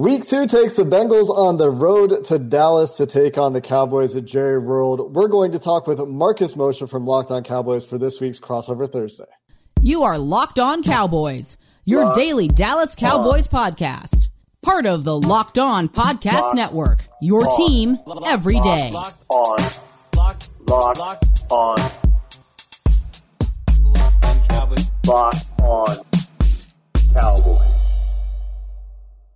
Week two takes the Bengals on the road to Dallas to take on the Cowboys at Jerry World. We're going to talk with Marcus Mosher from Locked On Cowboys for this week's crossover Thursday. You are Locked On Cowboys, your Locked daily Dallas Cowboys on. podcast. Part of the Locked On Podcast Locked Network, your on. team every day. Locked on. Locked, Locked on. Locked on Cowboys. Locked on Cowboys.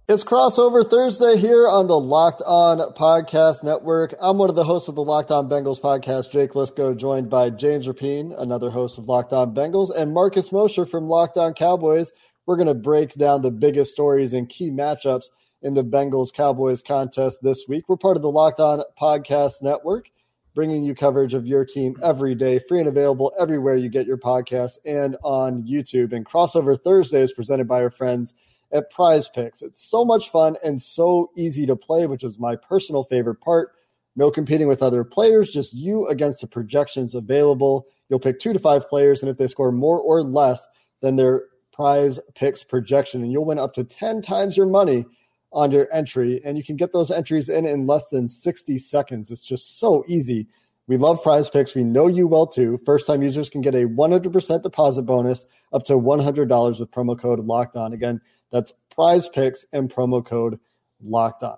It's crossover Thursday here on the Locked On Podcast Network. I'm one of the hosts of the Locked On Bengals podcast, Jake Liscow, joined by James Rapien, another host of Locked On Bengals, and Marcus Mosher from Locked On Cowboys. We're going to break down the biggest stories and key matchups in the Bengals Cowboys contest this week. We're part of the Locked On Podcast Network, bringing you coverage of your team every day, free and available everywhere you get your podcasts and on YouTube. And crossover Thursday is presented by our friends at prize picks. It's so much fun and so easy to play, which is my personal favorite part. No competing with other players, just you against the projections available. You'll pick two to five players, and if they score more or less than their prize picks projection, and you'll win up to 10 times your money on your entry. And you can get those entries in in less than 60 seconds. It's just so easy. We love prize picks. We know you well too. First time users can get a 100% deposit bonus up to $100 with promo code locked on. Again, that's prize picks and promo code locked on.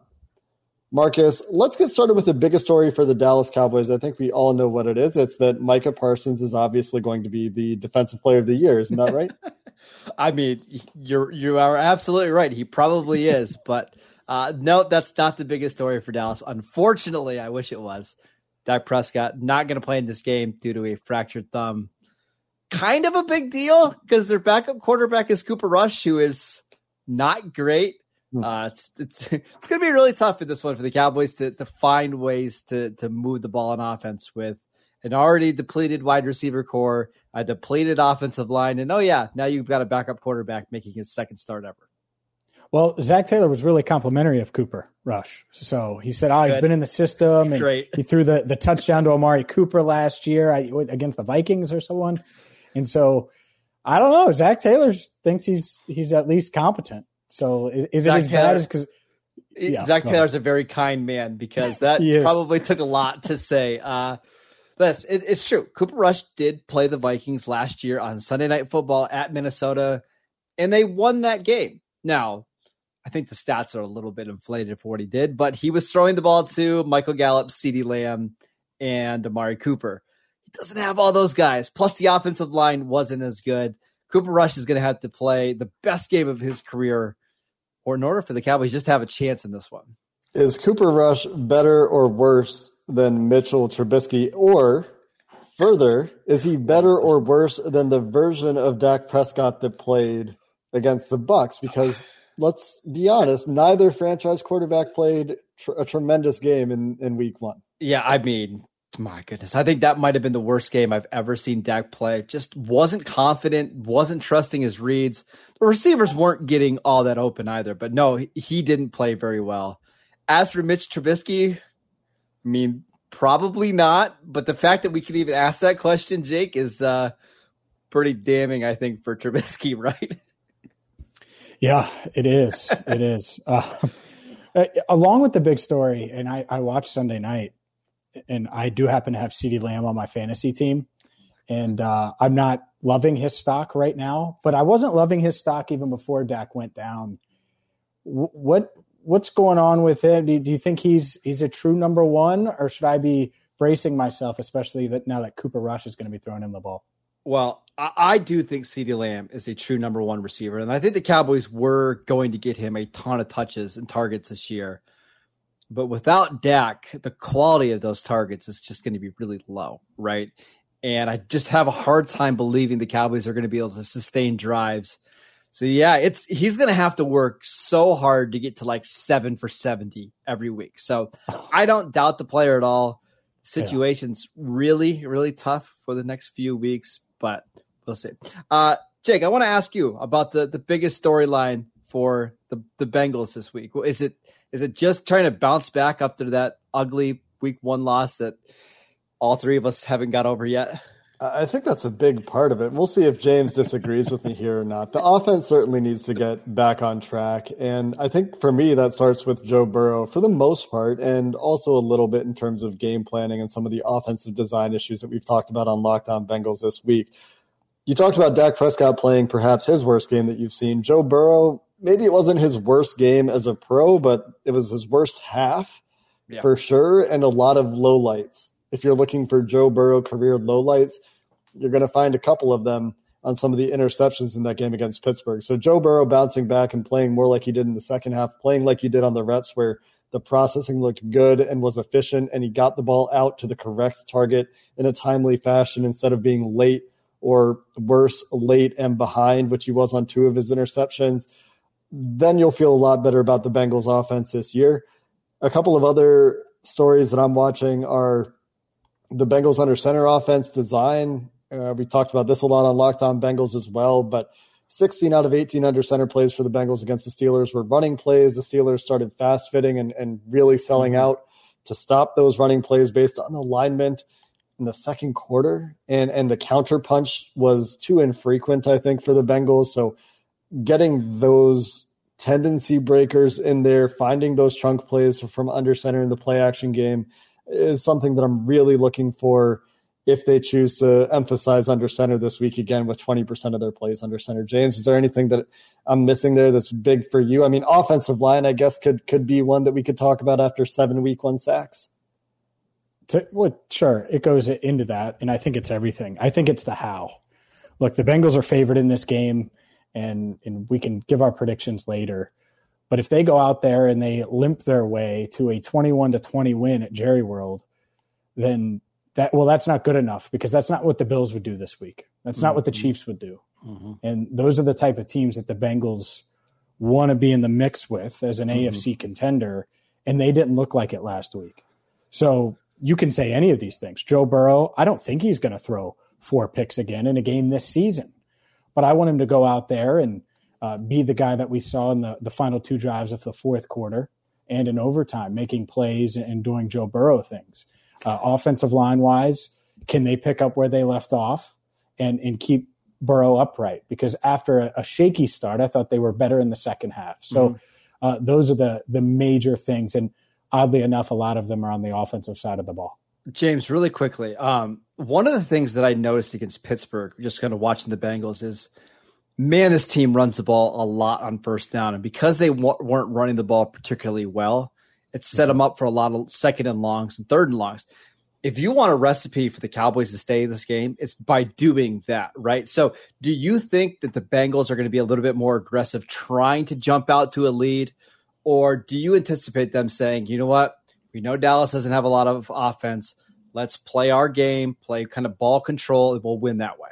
Marcus, let's get started with the biggest story for the Dallas Cowboys. I think we all know what it is. It's that Micah Parsons is obviously going to be the defensive player of the year. Isn't that right? I mean, you're you are absolutely right. He probably is, but uh, no, that's not the biggest story for Dallas. Unfortunately, I wish it was. Dak Prescott not going to play in this game due to a fractured thumb. Kind of a big deal because their backup quarterback is Cooper Rush, who is not great. Hmm. Uh, it's it's it's going to be really tough for this one for the Cowboys to to find ways to to move the ball on offense with an already depleted wide receiver corps, a depleted offensive line, and oh yeah, now you've got a backup quarterback making his second start ever. Well, Zac Taylor was really complimentary of Cooper Rush. So he said, "Oh, he's Good. been in the system, and Great. he threw the the touchdown to Amari Cooper last year against the Vikings or someone." And so I don't know. Zac Taylor thinks he's he's at least competent. So is, is it as bad as because yeah, Zac Taylor's a very kind man because that probably took a lot to say. Uh, that's it, it's true. Cooper Rush did play the Vikings last year on Sunday Night Football at Minnesota, and they won that game. Now, I think the stats are a little bit inflated for what he did, but he was throwing the ball to Michael Gallup, CeeDee Lamb, and Amari Cooper doesn't have all those guys. Plus, the offensive line wasn't as good. Cooper Rush is going to have to play the best game of his career, or in order for the Cowboys just to have a chance in this one. Is Cooper Rush better or worse than Mitchell Trubisky? Or further, is he better or worse than the version of Dak Prescott that played against the Bucs? Because let's be honest, neither franchise quarterback played tr- a tremendous game in, in week one. Yeah, I mean, my goodness. I think that might have been the worst game I've ever seen Dak play. Just wasn't confident, wasn't trusting his reads. The receivers weren't getting all that open either, but no, he didn't play very well. As for Mitch Trubisky, I mean, probably not, but the fact that we can even ask that question, Jake, is uh, pretty damning, I think, for Trubisky, right? Yeah, it is. it is. Uh, along with the big story, and I, I watched Sunday night and I do happen to have CeeDee Lamb on my fantasy team, and uh, I'm not loving his stock right now. But I wasn't loving his stock even before Dak went down. W- what what's going on with him? Do, do, you think he's he's a true number one, or should I be bracing myself, especially that now that Cooper Rush is going to be throwing him the ball? Well, I, I do think CeeDee Lamb is a true number one receiver, and I think the Cowboys were going to get him a ton of touches and targets this year. But without Dak, the quality of those targets is just going to be really low, right? And I just have a hard time believing the Cowboys are going to be able to sustain drives. So yeah, it's he's gonna have to work so hard to get to like seven for seventy every week. So I don't doubt the player at all. Situation's yeah. really, really tough for the next few weeks, but we'll see. Uh, Jake, I want to ask you about the the biggest storyline for the the Bengals this week. Is it is it just trying to bounce back up to that ugly week one loss that all three of us haven't got over yet? I think that's a big part of it. We'll see if James disagrees with me here or not. The offense certainly needs to get back on track. And I think for me, that starts with Joe Burrow for the most part, and also a little bit in terms of game planning and some of the offensive design issues that we've talked about on Locked On Bengals this week. You talked about Dak Prescott playing perhaps his worst game that you've seen. Joe Burrow, maybe it wasn't his worst game as a pro, but it was his worst half yeah. for sure, and a lot of low lights if you're looking for Joe Burrow career lowlights, you're going to find a couple of them on some of the interceptions in that game against Pittsburgh. So Joe Burrow bouncing back and playing more like he did in the second half, playing like he did on the reps where the processing looked good and was efficient and he got the ball out to the correct target in a timely fashion instead of being late or worse, late and behind, which he was on two of his interceptions. Then you'll feel a lot better about the Bengals offense this year. A couple of other stories that I'm watching are the Bengals under center offense design. Uh, we talked about this a lot on Locked On Bengals as well, but 16 out of 18 under center plays for the Bengals against the Steelers were running plays. The Steelers started fast fitting and, and really selling mm-hmm. out to stop those running plays based on alignment in the second quarter. And, and the counter punch was too infrequent, I think, for the Bengals. So getting those tendency breakers in there, finding those chunk plays from under center in the play action game is something that I'm really looking for if they choose to emphasize under center this week again with 20% of their plays under center. James, is there anything that I'm missing there that's big for you? I mean, offensive line, I guess, could could be one that we could talk about after seven week one sacks. To, well, sure, it goes into that, and I think it's everything. I think it's the how. Look, the Bengals are favored in this game, and and we can give our predictions later. But if they go out there and they limp their way to a 21 to 20 win at Jerry World, then that well that's not good enough because that's not what the Bills would do this week. That's not mm-hmm. what the mm-hmm. Chiefs would do. Mm-hmm. And those are the type of teams that the Bengals want to be in the mix with as an mm-hmm. AFC contender and they didn't look like it last week. So you can say any of these things. Joe Burrow, I don't think he's going to throw four picks again in a game this season. But I want him to go out there and uh, be the guy that we saw in the, the final two drives of the fourth quarter and in overtime, making plays and doing Joe Burrow things. Uh, offensive line wise, can they pick up where they left off and, and keep Burrow upright? Because after a, a shaky start, I thought they were better in the second half. So mm-hmm. uh, those are the the major things, and oddly enough, a lot of them are on the offensive side of the ball. James, really quickly, um, one of the things that I noticed against Pittsburgh, just kind of watching the Bengals, is man, this team runs the ball a lot on first down. And because they w- weren't running the ball particularly well, it set mm-hmm. them up for a lot of second and longs and third and longs. If you want a recipe for the Cowboys to stay in this game, it's by doing that, right? So, do you think that the Bengals are going to be a little bit more aggressive trying to jump out to a lead? Or do you anticipate them saying, you know what? We know Dallas doesn't have a lot of offense. Let's play our game, play kind of ball control, and we'll win that way.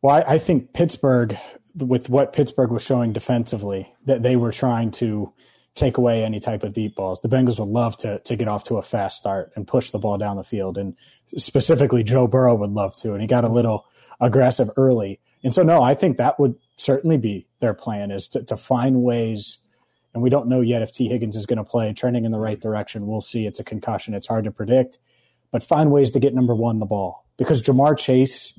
Well, I, I think Pittsburgh, with what Pittsburgh was showing defensively, that they were trying to take away any type of deep balls. The Bengals would love to to get off to a fast start and push the ball down the field, and specifically Joe Burrow would love to, and he got a little aggressive early. And so, no, I think that would certainly be their plan is to, to find ways. And we don't know yet if Tee Higgins is going to play, trending in the right direction. We'll see. It's a concussion. It's hard to predict, but find ways to get number one the ball because Ja'Marr Chase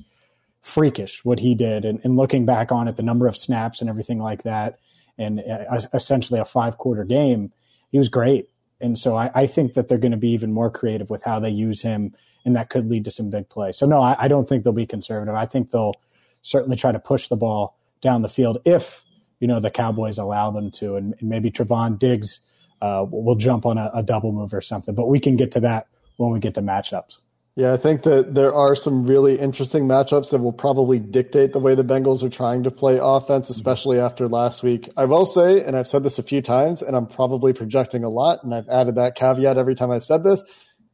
freakish what he did. And, and looking back on it, the number of snaps and everything like that, and uh, essentially a five quarter game, he was great. And so I, I think that they're going to be even more creative with how they use him, and that could lead to some big plays. So no, I, I don't think they'll be conservative. I think they'll certainly try to push the ball down the field if you know the Cowboys allow them to, and, and maybe Trevon Diggs uh, will jump on a, a double move or something. But we can get to that when we get to matchups. Yeah, I think that there are some really interesting matchups that will probably dictate the way the Bengals are trying to play offense, especially after last week. I will say, and I've said this a few times, and I'm probably projecting a lot, and I've added that caveat every time I've said this.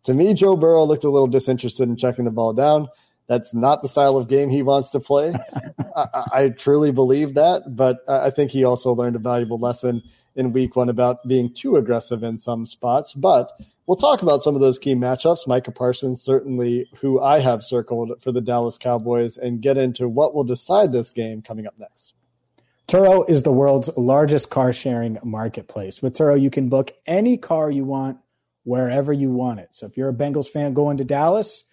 To me, Joe Burrow looked a little disinterested in checking the ball down. That's not the style of game he wants to play. I, I, truly believe that, but I think he also learned a valuable lesson in week one about being too aggressive in some spots. But we'll talk about some of those key matchups. Micah Parsons, certainly who I have circled for the Dallas Cowboys, and get into what will decide this game coming up next. Turo is the world's largest car sharing marketplace. With Turo, you can book any car you want wherever you want it. So if you're a Bengals fan going to Dallas,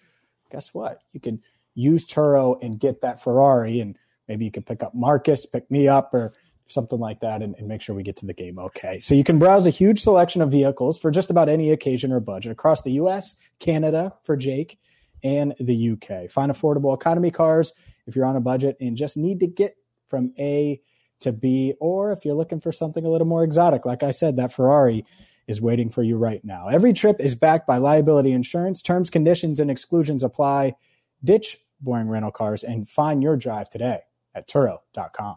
guess what? You can use Turo and get that Ferrari, and maybe you can pick up Marcus, pick me up, or something like that, and, and, make sure we get to the game okay. So you can browse a huge selection of vehicles for just about any occasion or budget across the US, Canada for Jake, and the UK. Find affordable economy cars if you're on a budget and just need to get from A to B, or if you're looking for something a little more exotic, like I said, that Ferrari is waiting for you right now. Every trip is backed by liability insurance. Terms, conditions, and exclusions apply. Ditch boring rental cars and find your drive today at Turo.com.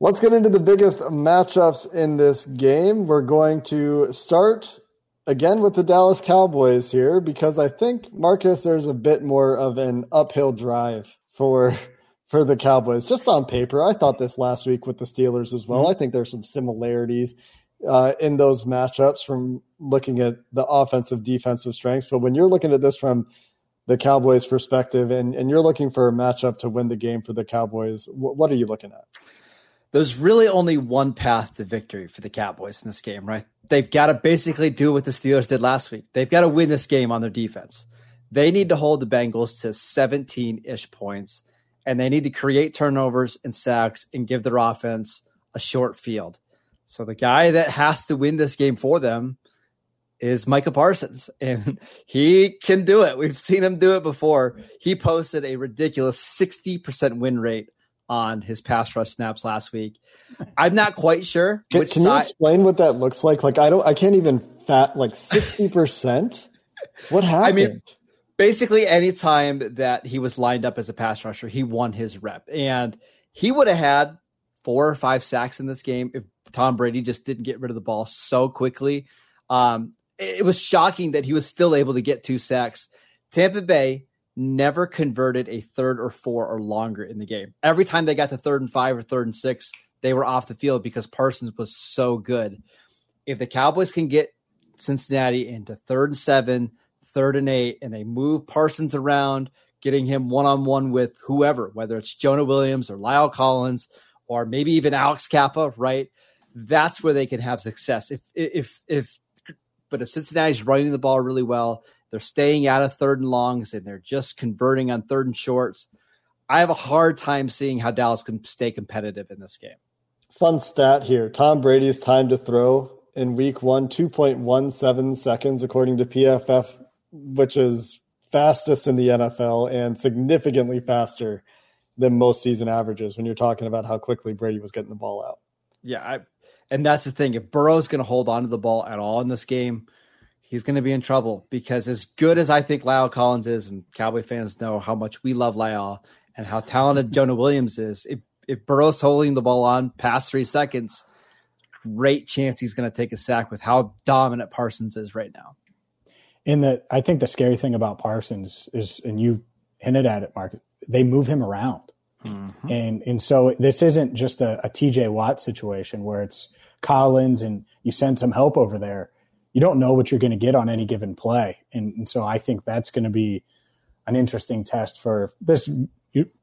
Let's get into the biggest matchups in this game. We're going to start again with the Dallas Cowboys here because I think Marcus there's a bit more of an uphill drive for for the Cowboys just on paper. I thought this last week with the Steelers as well. Mm-hmm. I think there's some similarities uh, in those matchups from looking at the offensive defensive strengths, but when you're looking at this from the Cowboys perspective and, and you're looking for a matchup to win the game for the Cowboys, w- what are you looking at? There's really only one path to victory for the Cowboys in this game, right? They've got to basically do what the Steelers did last week. They've got to win this game on their defense. They need to hold the Bengals to 17 ish points, and they need to create turnovers and sacks and give their offense a short field. So the guy that has to win this game for them is Micah Parsons, and he can do it. We've seen him do it before. He posted a ridiculous 60% win rate on his pass rush snaps last week. I'm not quite sure. Can, can you explain what that looks like? Like I don't, I can't even fat like sixty percent. What happened? I mean, basically, any time that he was lined up as a pass rusher, he won his rep, and he would have had four or five sacks in this game if Tom Brady just didn't get rid of the ball so quickly. Um, it was shocking that he was still able to get two sacks. Tampa Bay never converted a third or four or longer in the game. Every time they got to third and five or third and six, they were off the field because Parsons was so good. If the Cowboys can get Cincinnati into third and seven, third and eight, and they move Parsons around, getting him one on one with whoever, whether it's Jonah Williams or La'el Collins or maybe even Alex Cappa, right? That's where they can have success. If if if but if Cincinnati's running the ball really well, they're staying out of third and longs and they're just converting on third and shorts. I have a hard time seeing how Dallas can stay competitive in this game. Fun stat here Tom Brady's time to throw in week one, 2.17 seconds, according to PFF, which is fastest in the NFL and significantly faster than most season averages when you're talking about how quickly Brady was getting the ball out. Yeah, I, and that's the thing. If Burrow's going to hold on to the ball at all in this game, he's going to be in trouble because as good as I think La'el Collins is, and Cowboy fans know how much we love La'el and how talented Jonah Williams is, if, if Burrow's holding the ball on past three seconds, great chance he's going to take a sack with how dominant Parsons is right now. In the, I think the scary thing about Parsons is, and you hinted at it, Mark, they move him around. Mm-hmm. And and so this isn't just a, a TJ Watt situation where it's Collins and you send some help over there you don't know what you're going to get on any given play. And, and so I think that's going to be an interesting test for this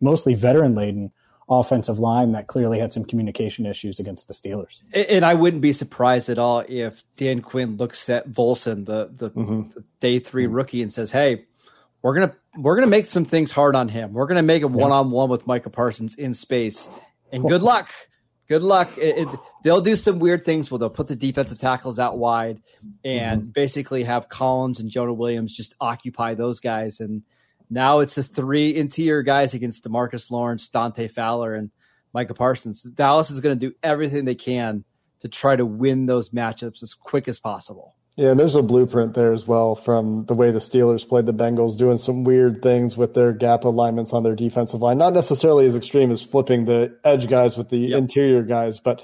mostly veteran laden offensive line that clearly had some communication issues against the Steelers. And I wouldn't be surprised at all if Dan Quinn looks at Volson, the the, mm-hmm. the day 3 mm-hmm. rookie, and says, "Hey, we're gonna we're gonna make some things hard on him. We're gonna make him one on one with Micah Parsons in space, and good luck." Good luck. It, it, they'll do some weird things where they'll put the defensive tackles out wide and mm-hmm. basically have Collins and Jonah Williams just occupy those guys. And Now it's the three interior guys against Demarcus Lawrence, Dante Fowler, and Micah Parsons. Dallas is going to do everything they can to try to win those matchups as quick as possible. Yeah, and there's a blueprint there as well from the way the Steelers played the Bengals, doing some weird things with their gap alignments on their defensive line. Not necessarily as extreme as flipping the edge guys with the yep. interior guys, but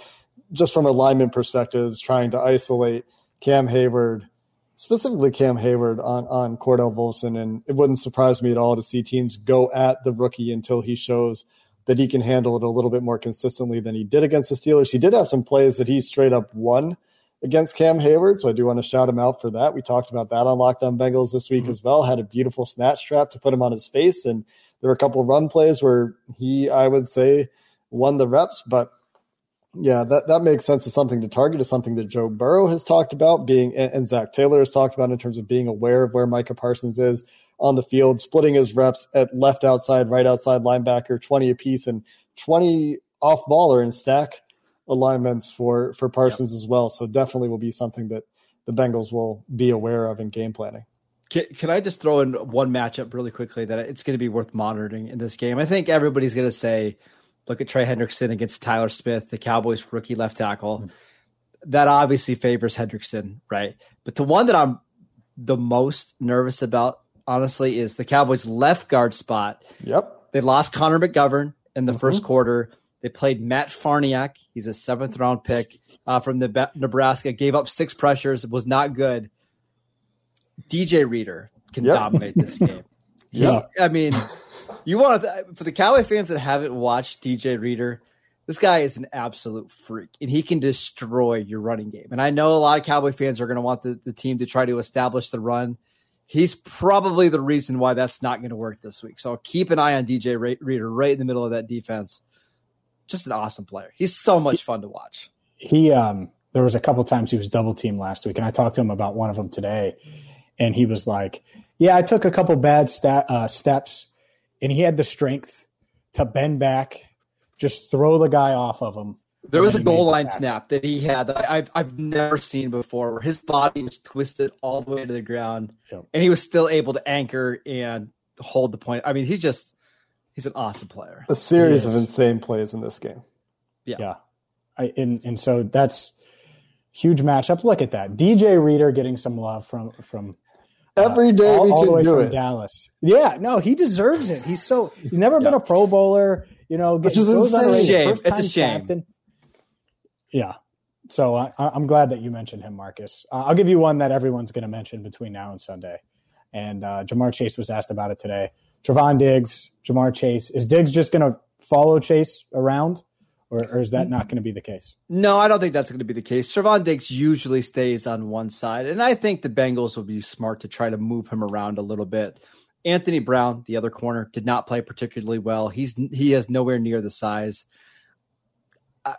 just from alignment perspectives, trying to isolate Cam Heyward, specifically Cam Heyward on, on Cordell Volson. And it wouldn't surprise me at all to see teams go at the rookie until he shows that he can handle it a little bit more consistently than he did against the Steelers. He did have some plays that he straight up won against Cam Heyward. So I do want to shout him out for that. We talked about that on Locked On Bengals this week mm-hmm. as well. Had a beautiful snatch trap to put him on his face. And there were a couple run plays where he, I would say, won the reps. But yeah, that, that makes sense as something to target, as something that Joe Burrow has talked about being, and Zac Taylor has talked about in terms of being aware of where Micah Parsons is on the field, splitting his reps at left outside, right outside linebacker, 20 apiece, and 20 off baller and stack alignments for for Parsons yep. as well. So definitely will be something that the Bengals will be aware of in game planning. Can, can I just throw in one matchup really quickly that it's going to be worth monitoring in this game? I think everybody's going to say, look at Trey Hendrickson against Tyler Smith, the Cowboys rookie left tackle. Mm-hmm. That obviously favors Hendrickson, right? But the one that I'm the most nervous about, honestly, is the Cowboys left guard spot. Yep. They lost Connor McGovern in the mm-hmm. first quarter. They played Matt Farniok. He's a seventh round pick uh, from the Nebraska. Gave up six pressures. Was not good. DJ Reader can yep. dominate this game. yeah, I mean, you want to for the Cowboy fans that haven't watched DJ Reader. This guy is an absolute freak, and he can destroy your running game. And I know a lot of Cowboy fans are going to want the, the team to try to establish the run. He's probably the reason why that's not going to work this week. So keep an eye on DJ Reader right in the middle of that defense just an awesome player. He's so much fun to watch. He um there was a couple times he was double teamed last week, and I talked to him about one of them today, and he was like, "Yeah, I took a couple bad stat, uh, steps, and he had the strength to bend back, just throw the guy off of him." There was a goal line snap that he had that I've I've never seen before, where his body was twisted all the way to the ground, and he was still able to anchor and hold the point. I mean, he's just He's an awesome player. A series of insane plays in this game. Yeah. Yeah. I, and, and so that's huge matchup. Look at that. DJ Reader getting some love from, from, uh, Every day all, we all can do it. Dallas. Yeah, no, he deserves it. He's so he's never yeah. been a Pro Bowler. You know, which is insane. Shame. It's a shame. Captain. Yeah, so I, am glad that you mentioned him, Marcus. Uh, I'll give you one that everyone's going to mention between now and Sunday. And uh, Ja'Marr Chase was asked about it today. Trevon Diggs, Ja'Marr Chase. Is Diggs just going to follow Chase around, or, or is that not going to be the case? No, I don't think that's going to be the case. Trevon Diggs usually stays on one side, and I think the Bengals will be smart to try to move him around a little bit. Anthony Brown, the other corner, did not play particularly well. He's he has nowhere near the size. Uh,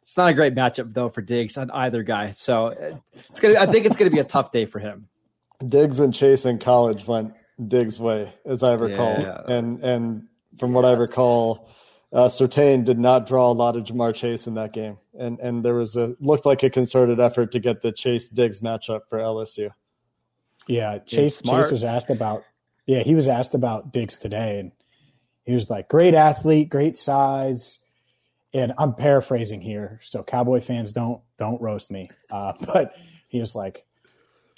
it's not a great matchup though for Diggs on either guy, so uh, it's gonna. I think it's going to be a tough day for him. Diggs and Chase in college went Diggs' way, as I recall. Yeah. And and from what I recall, uh, Surtain did not draw a lot of Ja'Marr Chase in that game, and and there was a looked like a concerted effort to get the Chase Diggs matchup for LSU. Yeah, Chase Chase was asked about. Yeah, he was asked about Diggs today, and he was like, "Great athlete, great size." And I'm paraphrasing here, so Cowboy fans don't don't roast me. Uh, but he was like,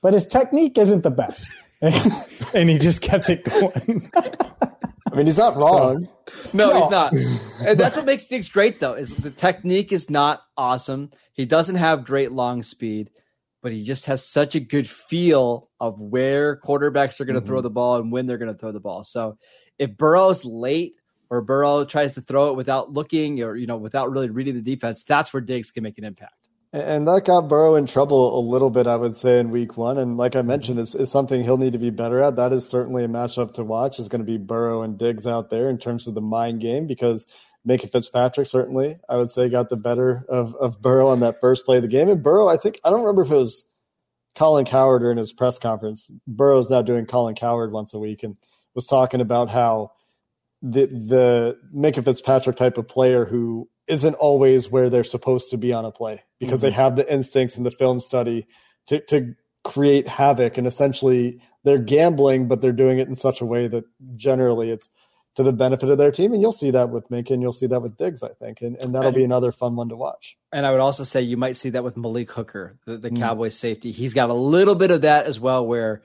"But his technique isn't the best." and he just kept it going. I mean, he's not wrong. So, no, no, he's not. And that's what makes things great, though, is the technique is not awesome. He doesn't have great long speed, but he just has such a good feel of where quarterbacks are going to mm-hmm. throw the ball and when they're going to throw the ball. So if Burrow's late or Burrow tries to throw it without looking or you know without really reading the defense, that's where Diggs can make an impact. And that got Burrow in trouble a little bit, I would say, in week one. And like I mentioned, mm-hmm. it's, it's something he'll need to be better at. That is certainly a matchup to watch, is going to be Burrow and Diggs out there in terms of the mind game, because Minkah Fitzpatrick certainly, I would say, got the better of, of Burrow on that first play of the game. And Burrow, I think, I don't remember if it was Colin Cowherd or in his press conference. Burrow's now doing Colin Cowherd once a week and was talking about how the the Minkah Fitzpatrick type of player who isn't always where they're supposed to be on a play because mm-hmm. they have the instincts and the film study to, to create havoc. And essentially, they're gambling, but they're doing it in such a way that generally it's to the benefit of their team. And you'll see that with Minkah, you'll see that with Diggs, I think, and, and that'll be another fun one to watch. And I would also say you might see that with Malik Hooker, the, the mm. Cowboys safety. He's got a little bit of that as well, where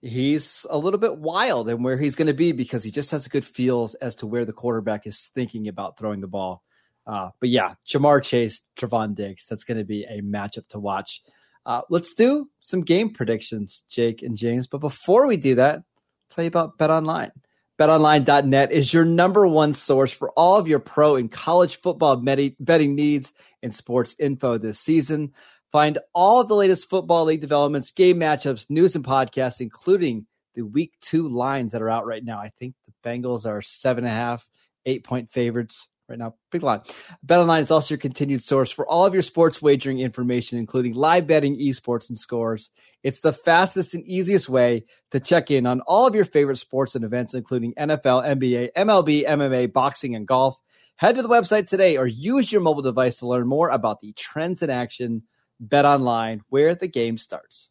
he's a little bit wild and where he's going to be because he just has a good feel as to where the quarterback is thinking about throwing the ball. Uh, but yeah, Ja'Marr Chase, Trevon Diggs, that's going to be a matchup to watch. Uh, let's do some game predictions, Jake and James. But before we do that, I'll tell you about Bet Online. BetOnline.net is your number one source for all of your pro and college football betting needs and sports info this season. Find all of the latest football league developments, game matchups, news, and podcasts, including the week two lines that are out right now. I think the Bengals are seven and a half, eight point favorites right now. Big line. BetOnline is also your continued source for all of your sports wagering information, including live betting, esports, and scores. It's the fastest and easiest way to check in on all of your favorite sports and events, including NFL, NBA, MLB, MMA, boxing, and golf. Head to the website today or use your mobile device to learn more about the trends in action. Bet online, where the game starts.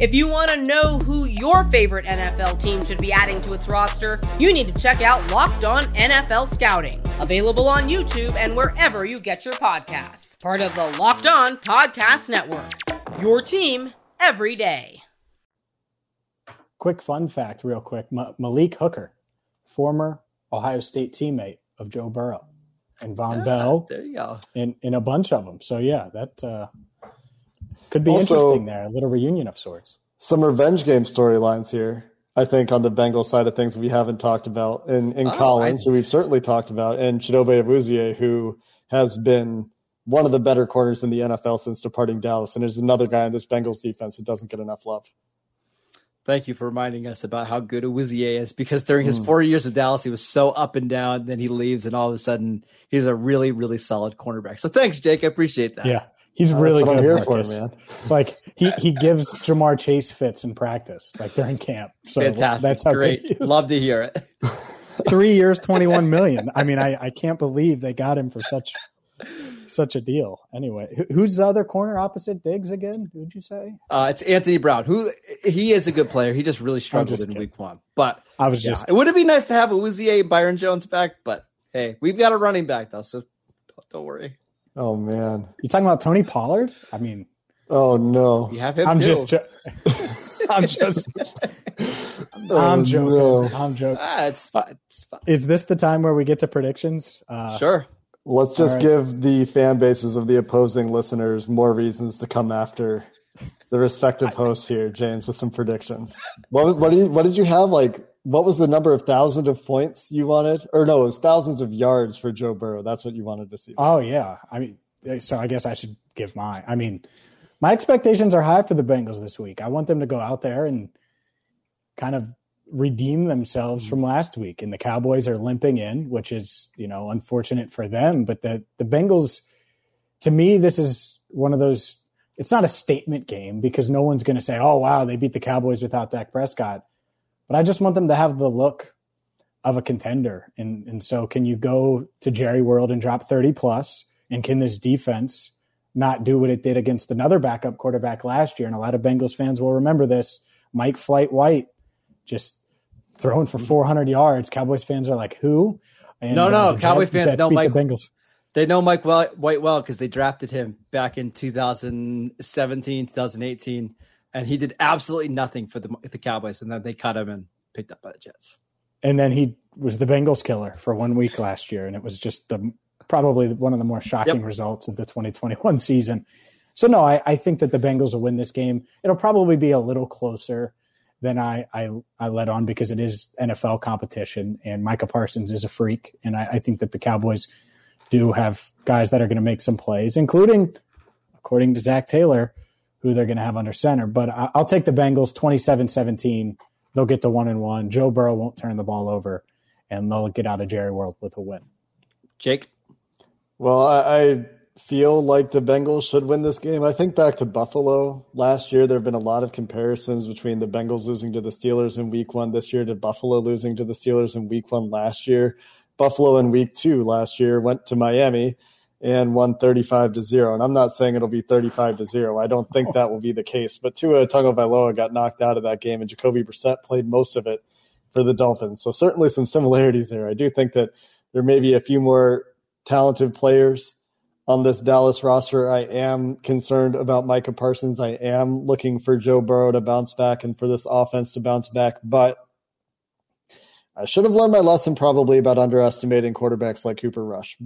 If you want to know who your favorite NFL team should be adding to its roster, you need to check out Locked On NFL Scouting, available on YouTube and wherever you get your podcasts. Part of the Locked On Podcast Network. Your team every day. Quick fun fact, real quick M- Malik Hooker, former Ohio State teammate of Joe Burrow and Vonn Bell. There you go. And, and a bunch of them. So, yeah, that. Uh, could be also, interesting there, a little reunion of sorts. Some revenge game storylines here. I think on the Bengals side of things we haven't talked about in, in oh, Collins, I... who we've certainly talked about, and Chidobe Awuzie, who has been one of the better corners in the NFL since departing Dallas. And there's another guy in this Bengals defense that doesn't get enough love. Thank you for reminding us about how good Awuzie is because during his mm. four years with Dallas, he was so up and down. Then he leaves, and all of a sudden, he's a really, really solid cornerback. So thanks, Jake. I appreciate that. Yeah. He's uh, really good. here for, us, man. Like he he gives Ja'Marr Chase fits in practice, like during camp. So Fantastic. that's how great. Love to hear it. Three years, twenty one million. I mean, I I can't believe they got him for such such a deal. Anyway, who's the other corner opposite Diggs again? Who'd you say? Uh, it's Anthony Brown. Who he is a good player. He just really struggled just in kidding. week one. But I was just. Yeah, it would have been nice to have Awuzie and Byron Jones back, but hey, we've got a running back though, so don't worry. Oh man, you talking about Tony Pollard? I mean, oh no, you have him. I'm too. just, jo- I'm just, I'm oh, joking. No. I'm joking. Ah, it's fine. it's fine. Is this the time where we get to predictions? Uh, sure. Let's just right. give the fan bases of the opposing listeners more reasons to come after the respective hosts here, James, with some predictions. What what, do you, what did you have like what was the number of thousands of points you wanted? Or no, it was thousands of yards for Joe Burrow. That's what you wanted to see. Oh yeah. I mean, so I guess I should give my I mean, my expectations are high for the Bengals this week. I want them to go out there and kind of redeem themselves from last week. And the Cowboys are limping in, which is, you know, unfortunate for them. But the the Bengals, to me, this is one of those it's not a statement game because no one's gonna say, Oh wow, they beat the Cowboys without Dak Prescott but I just want them to have the look of a contender. And and so can you go to Jerry World and drop 30 plus? And can this defense not do what it did against another backup quarterback last year? And a lot of Bengals fans will remember this. Mike Flight White just throwing for 400 yards. Cowboys fans are like, who? And, no, no, uh, Cowboys fans know Mike. The Bengals. They know Mike White well because they drafted him back in 2017, 2018 and he did absolutely nothing for the the Cowboys, and then they cut him and picked up by the Jets. And then he was the Bengals killer for one week last year, and it was just the probably one of the more shocking yep. results of the 2021 season. So no, I, I think that the Bengals will win this game. It'll probably be a little closer than I I, I led on because it is NFL competition, and Micah Parsons is a freak, and I, I think that the Cowboys do have guys that are going to make some plays, including, according to Zac Taylor, who they're going to have under center. But I'll take the Bengals 27 17. They'll get to one and one. Joe Burrow won't turn the ball over, and they'll get out of Jerry World with a win. Jake? Well, I, I feel like the Bengals should win this game. I think back to Buffalo last year. There have been a lot of comparisons between the Bengals losing to the Steelers in week one this year to Buffalo losing to the Steelers in week one last year. Buffalo in week two last year went to Miami and won 35 to 0. And I'm not saying it'll be 35 to 0. I don't think that will be the case. But Tua Tagovailoa got knocked out of that game, and Jacoby Brissett played most of it for the Dolphins. So certainly some similarities there. I do think that there may be a few more talented players on this Dallas roster. I am concerned about Micah Parsons. I am looking for Joe Burrow to bounce back and for this offense to bounce back. But I should have learned my lesson probably about underestimating quarterbacks like Cooper Rush.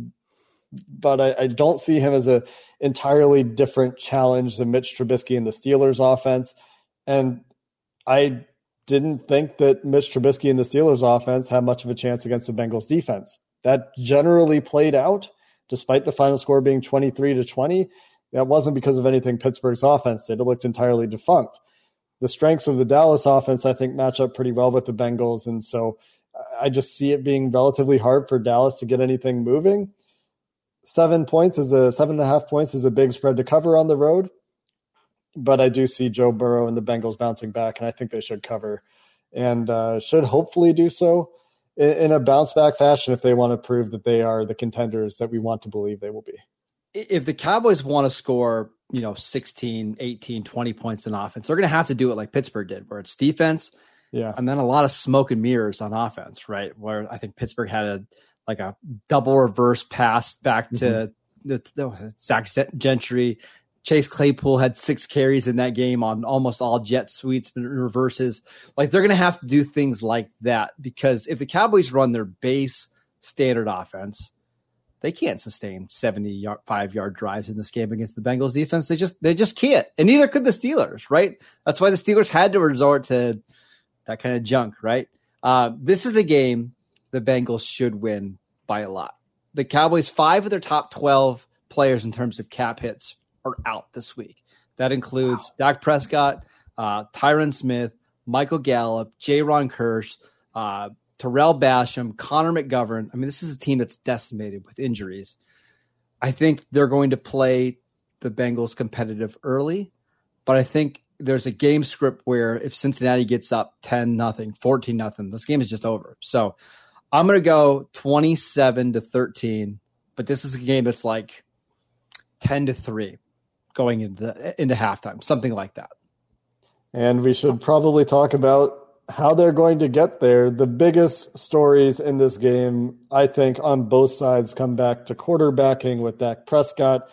But I, I don't see him as a entirely different challenge than Mitch Trubisky in the Steelers offense. And I didn't think that Mitch Trubisky in the Steelers offense had much of a chance against the Bengals defense. That generally played out despite the final score being 23 to 20. That wasn't because of anything Pittsburgh's offense did. It looked entirely defunct. The strengths of the Dallas offense, I think, match up pretty well with the Bengals. And so I just see it being relatively hard for Dallas to get anything moving. Seven points is a seven and a half points is a big spread to cover on the road. But I do see Joe Burrow and the Bengals bouncing back, and I think they should cover and uh, should hopefully do so in, in a bounce back fashion if they want to prove that they are the contenders that we want to believe they will be. If the Cowboys want to score, you know, 16, 18, 20 points in offense, they're going to have to do it like Pittsburgh did, where it's defense. Yeah. And then a lot of smoke and mirrors on offense, right? Where I think Pittsburgh had a like a double reverse pass back to mm-hmm. the, the Zach Gentry. Chase Claypool had six carries in that game on almost all jet sweeps and reverses. Like they're going to have to do things like that because if the Cowboys run their base standard offense, they can't sustain 75 yard drives in this game against the Bengals defense. They just they just can't. And neither could the Steelers, right? That's why the Steelers had to resort to that kind of junk, right? Uh, this is a game the Bengals should win by a lot. The Cowboys, five of their top 12 players in terms of cap hits are out this week. That includes wow. Dak Prescott, uh, Tyron Smith, Michael Gallup, Jayron Kearse, uh, Tarell Basham, Connor McGovern. I mean, this is a team that's decimated with injuries. I think they're going to play the Bengals competitive early, but I think there's a game script where if Cincinnati gets up 10 nothing, 14 nothing, this game is just over. So I'm going to go 27 to 13, but this is a game that's like 10 to 3 going into into halftime, something like that. And we should probably talk about how they're going to get there. The biggest stories in this game, I think, on both sides come back to quarterbacking with Dak Prescott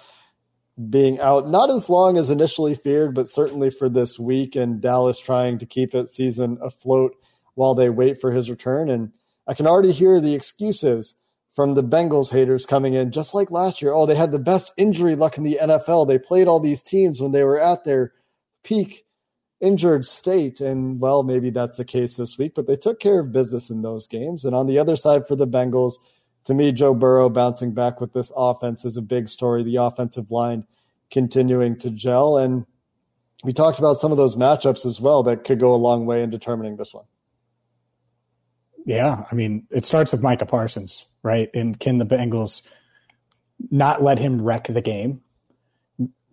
being out not as long as initially feared, but certainly for this week, and Dallas trying to keep its season afloat while they wait for his return. And I can already hear the excuses from the Bengals haters coming in, just like last year. Oh, they had the best injury luck in the NFL. They played all these teams when they were at their peak injured state. And well, maybe that's the case this week, but they took care of business in those games. And on the other side for the Bengals, to me, Joe Burrow bouncing back with this offense is a big story. The offensive line continuing to gel. And we talked about some of those matchups as well that could go a long way in determining this one. Yeah, I mean, it starts with Micah Parsons, right? And can the Bengals not let him wreck the game?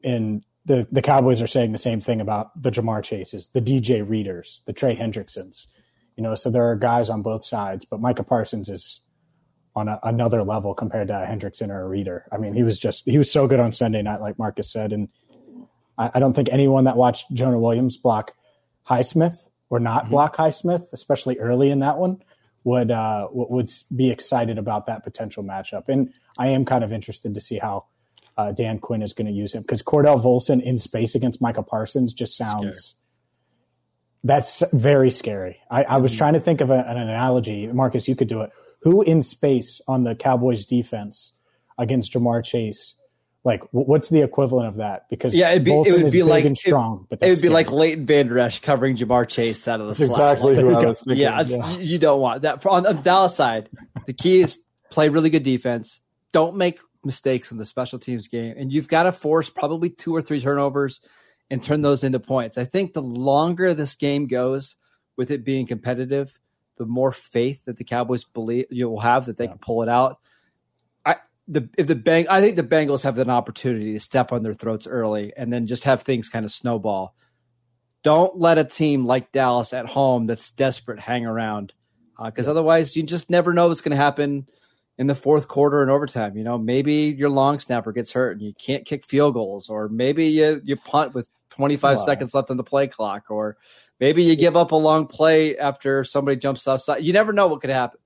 And the the Cowboys are saying the same thing about the Ja'Marr Chases, the DJ Readers, the Trey Hendricksons. You know, so there are guys on both sides, but Micah Parsons is on a, another level compared to a Hendrickson or a Reader. I mean, he was just he was so good on Sunday night, like Marcus said, and I, I don't think anyone that watched Jonah Williams block Highsmith or not mm-hmm. block Highsmith, especially early in that one, would uh, would be excited about that potential matchup. And I am kind of interested to see how uh, Dan Quinn is going to use him because Cordell Volson in space against Micah Parsons just sounds. Scary. That's very scary. I, I was mm-hmm. trying to think of a, an analogy. Marcus, you could do it. Who in space on the Cowboys defense against Ja'Marr Chase like, what's the equivalent of that? Because yeah, it'd be, it would be like and strong, it, but it would scary. be like Leighton Vander Esch covering Ja'Marr Chase out of the that's slot. Exactly who I was thinking. Yeah, yeah. you don't want that. On, on the Dallas side, the key is play really good defense. Don't make mistakes in the special teams game, and you've got to force probably two or three turnovers and turn those into points. I think the longer this game goes with it being competitive, the more faith that the Cowboys believe you will have that they yeah. can pull it out. The if the bang I think the Bengals have an opportunity to step on their throats early and then just have things kind of snowball. Don't let a team like Dallas at home that's desperate hang around because uh, otherwise you just never know what's going to happen in the fourth quarter and overtime. You know, maybe your long snapper gets hurt and you can't kick field goals, or maybe you you punt with 25 wow. seconds left on the play clock, or maybe you give up a long play after somebody jumps offside. You never know what could happen.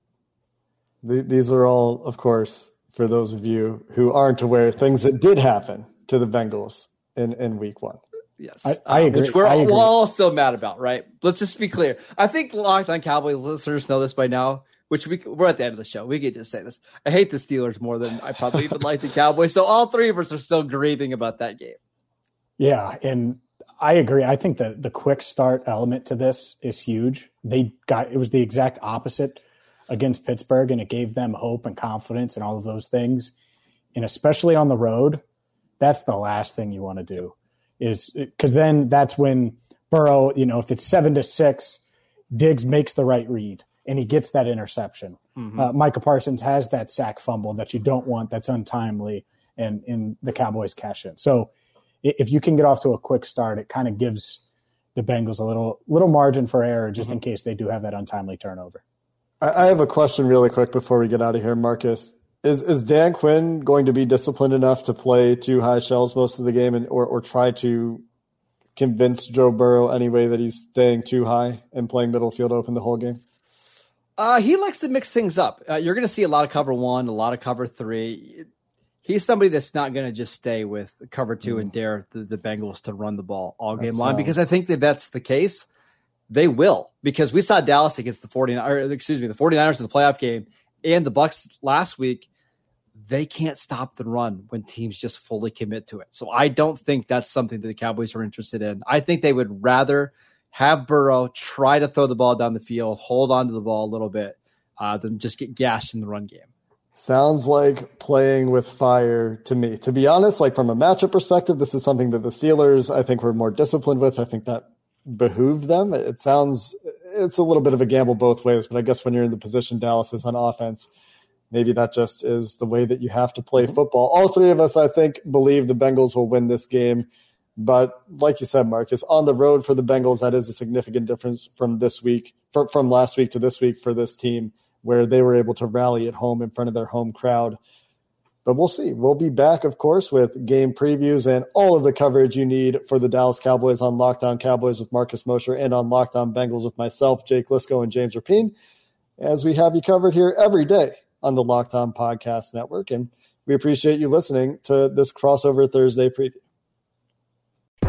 These are all, of course, for those of you who aren't aware, of things that did happen to the Bengals in, in week one. Yes, I, I um, agree. Which we're I agree. all still mad about, right? Let's just be clear. I think Locked On Cowboy listeners know this by now. Which we we're at the end of the show. We can just say this. I hate the Steelers more than I probably even like the Cowboys. So all three of us are still grieving about that game. Yeah, and I agree. I think the the quick start element to this is huge. They got it was the exact opposite against Pittsburgh, and it gave them hope and confidence and all of those things. And especially on the road, that's the last thing you want to do, is because then that's when Burrow, you know, if it's seven to six, Diggs makes the right read and he gets that interception. Mm-hmm. Uh, Micah Parsons has that sack fumble that you don't want, that's untimely, and in the Cowboys cash in. So if you can get off to a quick start, it kind of gives the Bengals a little little margin for error just mm-hmm. in case they do have that untimely turnover. I have a question really quick before we get out of here, Marcus. Is is Dan Quinn going to be disciplined enough to play two high shells most of the game, and or or try to convince Joe Burrow anyway that he's staying too high and playing middle field open the whole game? Uh, he likes to mix things up. Uh, you're going to see a lot of cover one, a lot of cover three. He's somebody that's not going to just stay with cover two mm. and dare the, the, Bengals to run the ball all game long because I think that that's the case they will because we saw Dallas against the 49 excuse me, the 49ers in the playoff game and the Bucs last week. They can't stop the run when teams just fully commit to it. So I don't think that's something that the Cowboys are interested in. I think they would rather have Burrow try to throw the ball down the field, hold on to the ball a little bit, uh, than just get gashed in the run game. Sounds like playing with fire to me. To be honest, like from a matchup perspective, this is something that the Steelers, I think, were more disciplined with. I think that behooved them. It sounds it's a little bit of a gamble both ways, but I guess when you're in the position Dallas is on offense, maybe that just is the way that you have to play mm-hmm. football. All three of us, I think, believe the Bengals will win this game. But like you said, Marcus, on the road for the Bengals, that is a significant difference from this week, from last week to this week for this team, where they were able to rally at home in front of their home crowd. But we'll see. We'll be back, of course, with game previews and all of the coverage you need for the Dallas Cowboys on Locked On Cowboys with Marcus Mosher and on Locked On Bengals with myself, Jake Liscow, and James Rapien, as we have you covered here every day on the Locked On Podcast Network. And we appreciate you listening to this crossover Thursday preview.